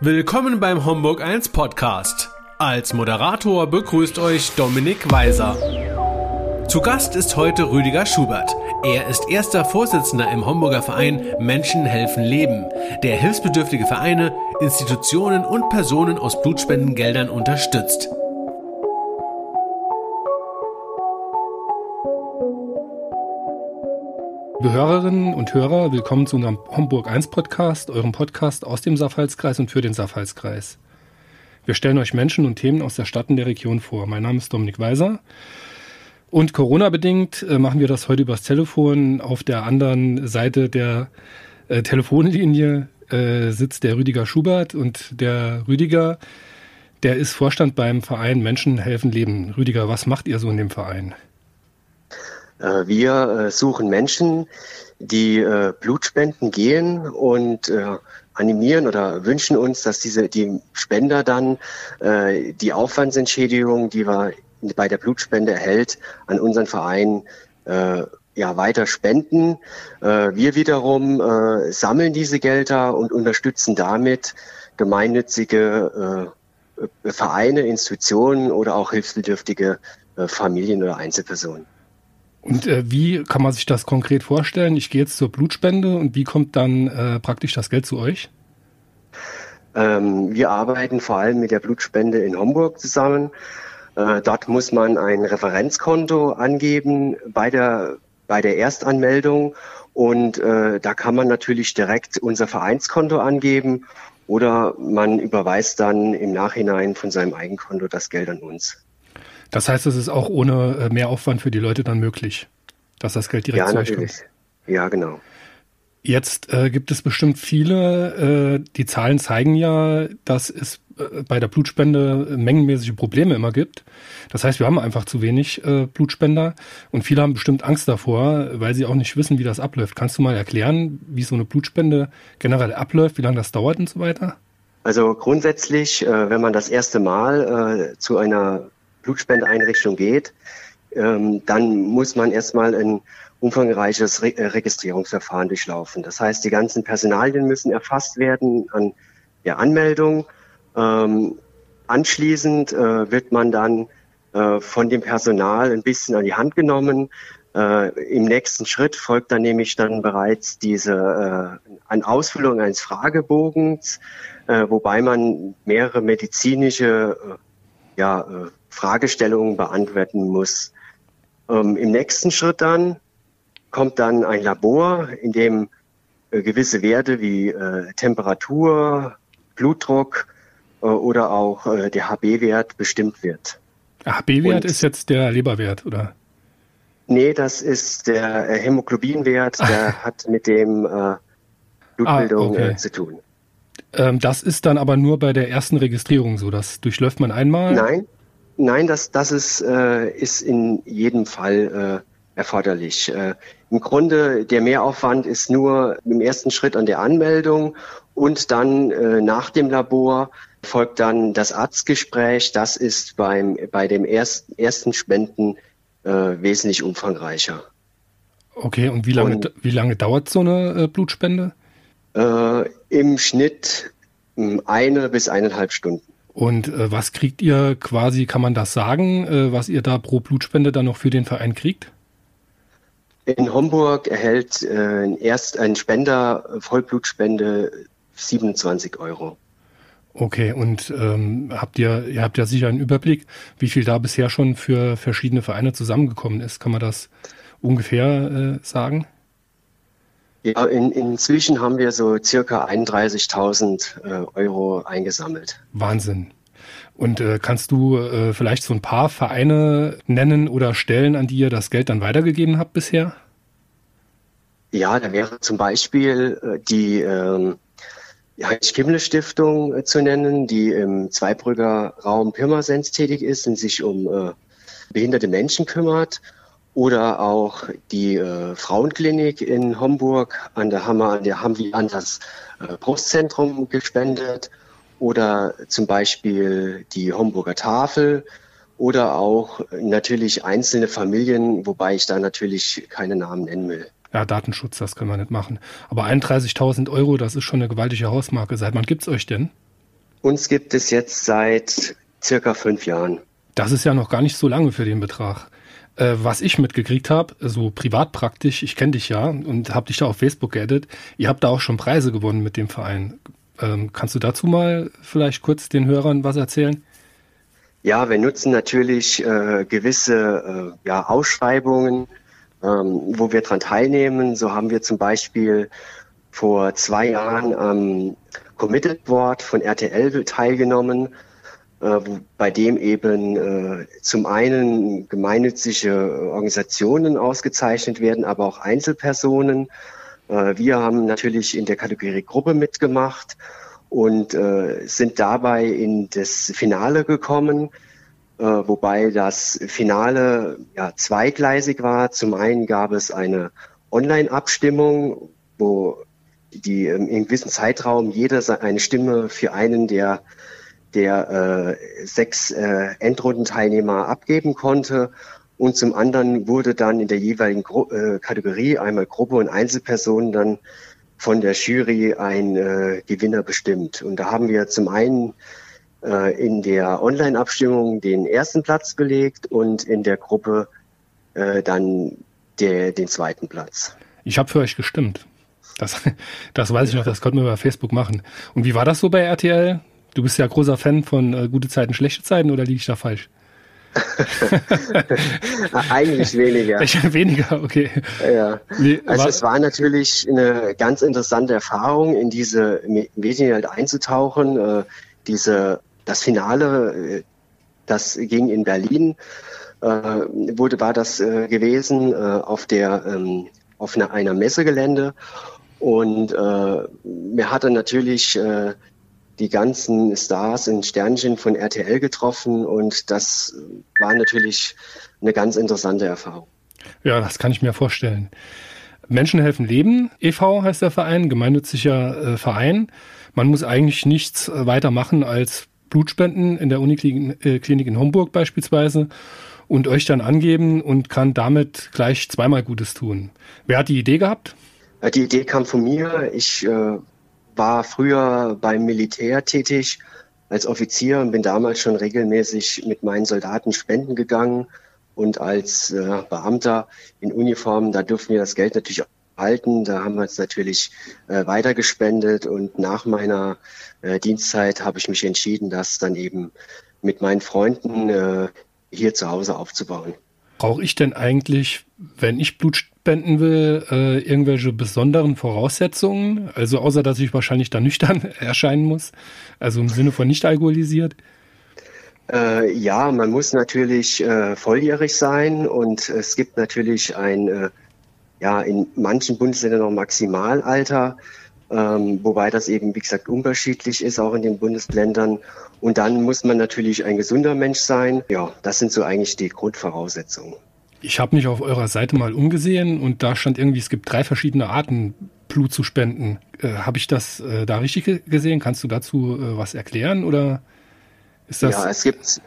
Willkommen beim Homburg 1 Podcast. Als Moderator begrüßt euch Dominik Weiser. Zu Gast ist heute Rüdiger Schubert. Er ist erster Vorsitzender im Homburger Verein Menschen helfen Leben, der hilfsbedürftige Vereine, Institutionen und Personen aus Blutspendengeldern unterstützt. Liebe Hörerinnen und Hörer, willkommen zu unserem Homburg 1 Podcast, eurem Podcast aus dem Saarpfalzkreis und für den Saarpfalzkreis. Wir stellen euch Menschen und Themen aus der Stadt und der Region vor. Mein Name ist Dominik Weiser. Und Corona-bedingt äh, machen wir das heute übers Telefon. Auf der anderen Seite der äh, Telefonlinie äh, sitzt der Rüdiger Schubert und der Rüdiger, der ist Vorstand beim Verein Menschen helfen Leben. Rüdiger, was macht ihr so in dem Verein? Äh, wir äh, suchen Menschen, die äh, Blutspenden gehen und animieren oder wünschen uns, dass diese die Spender dann die Aufwandsentschädigung, die wir bei der Blutspende erhält, an unseren Verein ja, weiter spenden. wir wiederum sammeln diese Gelder und unterstützen damit gemeinnützige Vereine, Institutionen oder auch hilfsbedürftige Familien oder Einzelpersonen. Und äh, wie kann man sich das konkret vorstellen? Ich gehe jetzt zur Blutspende und wie kommt dann äh, praktisch das Geld zu euch? Ähm, wir arbeiten vor allem mit der Blutspende in Homburg zusammen. Äh, dort muss man ein Referenzkonto angeben bei der, bei der Erstanmeldung und äh, da kann man natürlich direkt unser Vereinskonto angeben oder man überweist dann im Nachhinein von seinem Eigenkonto das Geld an uns. Das heißt, es ist auch ohne äh, Mehraufwand für die Leute dann möglich, dass das Geld direkt ja, zu euch kommt. Ja, genau. Jetzt äh, gibt es bestimmt viele, äh, die Zahlen zeigen ja, dass es äh, bei der Blutspende mengenmäßige Probleme immer gibt. Das heißt, wir haben einfach zu wenig äh, Blutspender und viele haben bestimmt Angst davor, weil sie auch nicht wissen, wie das abläuft. Kannst du mal erklären, wie so eine Blutspende generell abläuft, wie lange das dauert und so weiter? Also grundsätzlich, äh, wenn man das erste Mal zu einer Blutspendeeinrichtung geht, ähm, dann muss man erstmal ein umfangreiches Re äh, Registrierungsverfahren durchlaufen. Das heißt, die ganzen Personalien müssen erfasst werden an der Anmeldung. Ähm, anschließend äh, wird man dann äh, von dem Personal ein bisschen an die Hand genommen. Im nächsten Schritt folgt dann nämlich dann bereits diese an Ausfüllung eines Fragebogens, wobei man mehrere medizinische ja, Fragestellungen beantworten muss. Ähm, Im nächsten Schritt dann kommt dann ein Labor, in dem äh, gewisse Werte wie äh, Temperatur, Blutdruck äh, oder auch äh, der HB-Wert bestimmt wird. HB-Wert ist jetzt der Leberwert, oder? Nee, das ist der äh, Hämoglobinwert, der hat mit dem Blutbildung ah, okay. zu tun. Ähm, das ist dann aber nur bei der ersten Registrierung so. Das durchläuft man einmal? Nein, nein, das, das ist, äh, ist in jedem Fall äh, erforderlich. Äh, Im Grunde der Mehraufwand ist nur im ersten Schritt an der Anmeldung und dann äh, nach dem Labor folgt dann das Arztgespräch. Das ist beim, bei dem ersten, ersten Spenden äh, wesentlich umfangreicher. Okay, und wie lange, und, wie lange dauert so eine äh, Blutspende? Äh, Im Schnitt hm, eine bis eineinhalb Stunden. Und äh, was kriegt ihr quasi, kann man das sagen, äh, was ihr da pro Blutspende dann noch für den Verein kriegt? In Homburg erhält äh, erst ein Spender Vollblutspende 27 Euro. Okay, und ähm, habt ihr, ihr habt ja sicher einen Überblick, wie viel da bisher schon für verschiedene Vereine zusammengekommen ist. Kann man das ungefähr äh, sagen? Ja, in, inzwischen haben wir so circa 31.000 äh, Euro eingesammelt. Wahnsinn. Und äh, kannst du äh, vielleicht so ein paar Vereine nennen oder Stellen, an die ihr das Geld dann weitergegeben habt bisher? Ja, da wäre zum Beispiel äh, die ähm, Heinrich-Kimmle-Stiftung äh, zu nennen, die im Zweibrücker Raum Pirmasens tätig ist und sich um äh, behinderte Menschen kümmert oder auch die äh, Frauenklinik in Homburg, an der wir, an der haben wir an das äh, Brustzentrum gespendet oder zum Beispiel die Homburger Tafel oder auch natürlich einzelne Familien, wobei ich da natürlich keine Namen nennen will. Ja, Datenschutz, das können wir nicht machen. Aber 31.000 Euro, das ist schon eine gewaltige Hausmarke. Seit wann gibt's euch denn? Uns gibt es jetzt seit circa fünf Jahren. Das ist ja noch gar nicht so lange für den Betrag. Äh, was ich mitgekriegt habe, so privat praktisch, ich kenne dich ja und habe dich da auf Facebook geaddet, ihr habt da auch schon Preise gewonnen mit dem Verein. Ähm, kannst du dazu mal vielleicht kurz den Hörern was erzählen? Ja, wir nutzen natürlich äh, gewisse äh, ja, Ausschreibungen, ähm, wo wir dran teilnehmen. So haben wir zum Beispiel vor zwei Jahren am Committed Board von RTL teilgenommen, bei dem eben äh, zum einen gemeinnützige Organisationen ausgezeichnet werden, aber auch Einzelpersonen. Äh, wir haben natürlich in der Kategorie Gruppe mitgemacht und äh, sind dabei in das Finale gekommen, äh, wobei das Finale ja zweigleisig war. Zum einen gab es eine Online-Abstimmung, wo die ähm, in gewissem Zeitraum jeder eine Stimme für einen der der äh, sechs äh, Endrundenteilnehmer abgeben konnte. Und zum anderen wurde dann in der jeweiligen Gru äh, Kategorie einmal Gruppe und Einzelpersonen dann von der Jury ein äh, Gewinner bestimmt. Und da haben wir zum einen äh, in der Online-Abstimmung den ersten Platz belegt und in der Gruppe äh, dann der, den zweiten Platz. Ich habe für euch gestimmt. Das, das weiß ich noch, das konnten wir bei Facebook machen. Und wie war das so bei RTL? Du bist ja großer Fan von äh, gute Zeiten, schlechte Zeiten oder liege ich da falsch? Eigentlich weniger. weniger, okay. Ja. Nee, also es war natürlich eine ganz interessante Erfahrung, in diese Medien halt einzutauchen. Äh, diese, das Finale, äh, das ging in Berlin, äh, wurde, war das äh, gewesen äh, auf der ähm, auf einer, einer Messegelände. Und äh, mir hatte natürlich äh, die ganzen Stars in Sternchen von RTL getroffen und das war natürlich eine ganz interessante Erfahrung. Ja, das kann ich mir vorstellen. Menschen helfen Leben e.V. heißt der Verein, gemeinnütziger äh, Verein. Man muss eigentlich nichts äh, weiter machen als Blutspenden in der Uniklinik äh, in Homburg beispielsweise und euch dann angeben und kann damit gleich zweimal Gutes tun. Wer hat die Idee gehabt? Die Idee kam von mir. Ich äh, war früher beim Militär tätig als Offizier und bin damals schon regelmäßig mit meinen Soldaten spenden gegangen. Und als äh, Beamter in Uniform, da durften wir das Geld natürlich auch halten. Da haben wir es natürlich äh, weitergespendet. Und nach meiner äh, Dienstzeit habe ich mich entschieden, das dann eben mit meinen Freunden äh, hier zu Hause aufzubauen. Brauche ich denn eigentlich, wenn ich Blut spenden will, äh, irgendwelche besonderen Voraussetzungen? Also außer, dass ich wahrscheinlich da nüchtern erscheinen muss, also im Sinne von nicht alkoholisiert? Äh, ja, man muss natürlich äh, volljährig sein und es gibt natürlich ein, äh, ja, in manchen Bundesländern noch Maximalalter, ähm, wobei das eben, wie gesagt, unterschiedlich ist, auch in den Bundesländern. Und dann muss man natürlich ein gesunder Mensch sein. Ja, das sind so eigentlich die Grundvoraussetzungen. Ich habe mich auf eurer Seite mal umgesehen und da stand irgendwie, es gibt drei verschiedene Arten, Blut zu spenden. Äh, habe ich das äh, da richtig gesehen? Kannst du dazu äh, was erklären oder ist das? Ja, es gibt,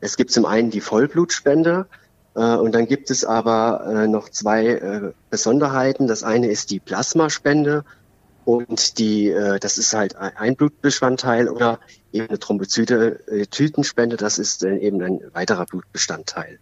es gibt zum einen die Vollblutspende äh, und dann gibt es aber äh, noch zwei äh, Besonderheiten. Das eine ist die Plasmaspende und die, das ist halt ein Blutbestandteil oder eben eine Thrombozytenspende, das ist eben ein weiterer Blutbestandteil.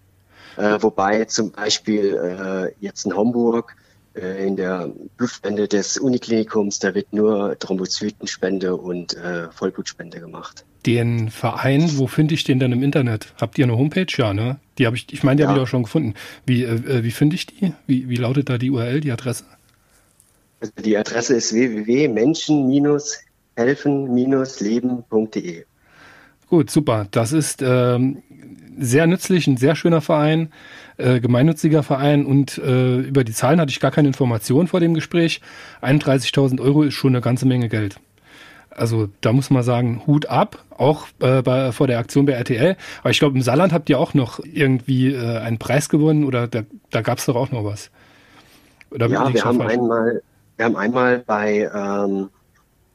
Äh, wobei zum Beispiel äh, jetzt in Homburg äh, in der Blutspende des Uniklinikums, da wird nur Thrombozytenspende und äh, Vollblutspende gemacht. Den Verein, wo finde ich den dann im Internet? Habt ihr eine Homepage? Ja, ne? Die habe ich, ich meine, die ja. habe ich auch schon gefunden. Wie, äh, wie finde ich die? Wie, wie lautet da die URL, die Adresse? Also die Adresse ist www.menschen-helfen-leben.de. Gut, super. Das ist ähm, sehr nützlich, ein sehr schöner Verein, äh, gemeinnütziger Verein und äh, über die Zahlen hatte ich gar keine Information vor dem Gespräch. 31.000 Euro ist schon eine ganze Menge Geld. Also da muss man sagen, Hut ab, auch äh, bei, vor der Aktion bei RTL. Aber ich glaube, im Saarland habt ihr auch noch irgendwie äh, einen Preis gewonnen oder da, da gab es doch auch noch was. Oder ja, wir haben, einmal, wir haben einmal bei ähm,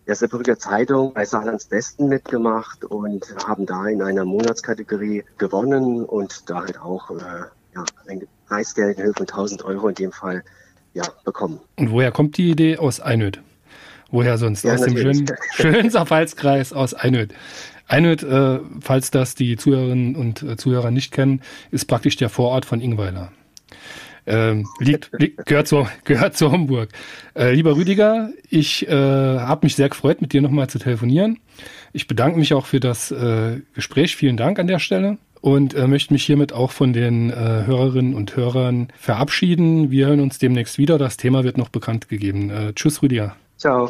der Saarbrücker Zeitung bei Saarlands Besten mitgemacht und haben da in einer Monatskategorie gewonnen und da halt auch äh, ja, ein Preisgeld in Höhe von 1000 Euro in dem Fall ja, bekommen. Und woher kommt die Idee aus Einöd? Woher sonst? Ja, aus dem schönen, schönen Saarpfalzkreis, aus Einöd. Einöd, äh, falls das die Zuhörerinnen und äh, Zuhörer nicht kennen, ist praktisch der Vorort von Ingweiler. Ähm, liegt, liegt, gehört, zu, gehört zu Homburg. Äh, lieber Rüdiger, ich äh, habe mich sehr gefreut, mit dir nochmal zu telefonieren. Ich bedanke mich auch für das äh, Gespräch. Vielen Dank an der Stelle und äh, möchte mich hiermit auch von den äh, Hörerinnen und Hörern verabschieden. Wir hören uns demnächst wieder. Das Thema wird noch bekannt gegeben. Äh, tschüss, Rüdiger. Ciao.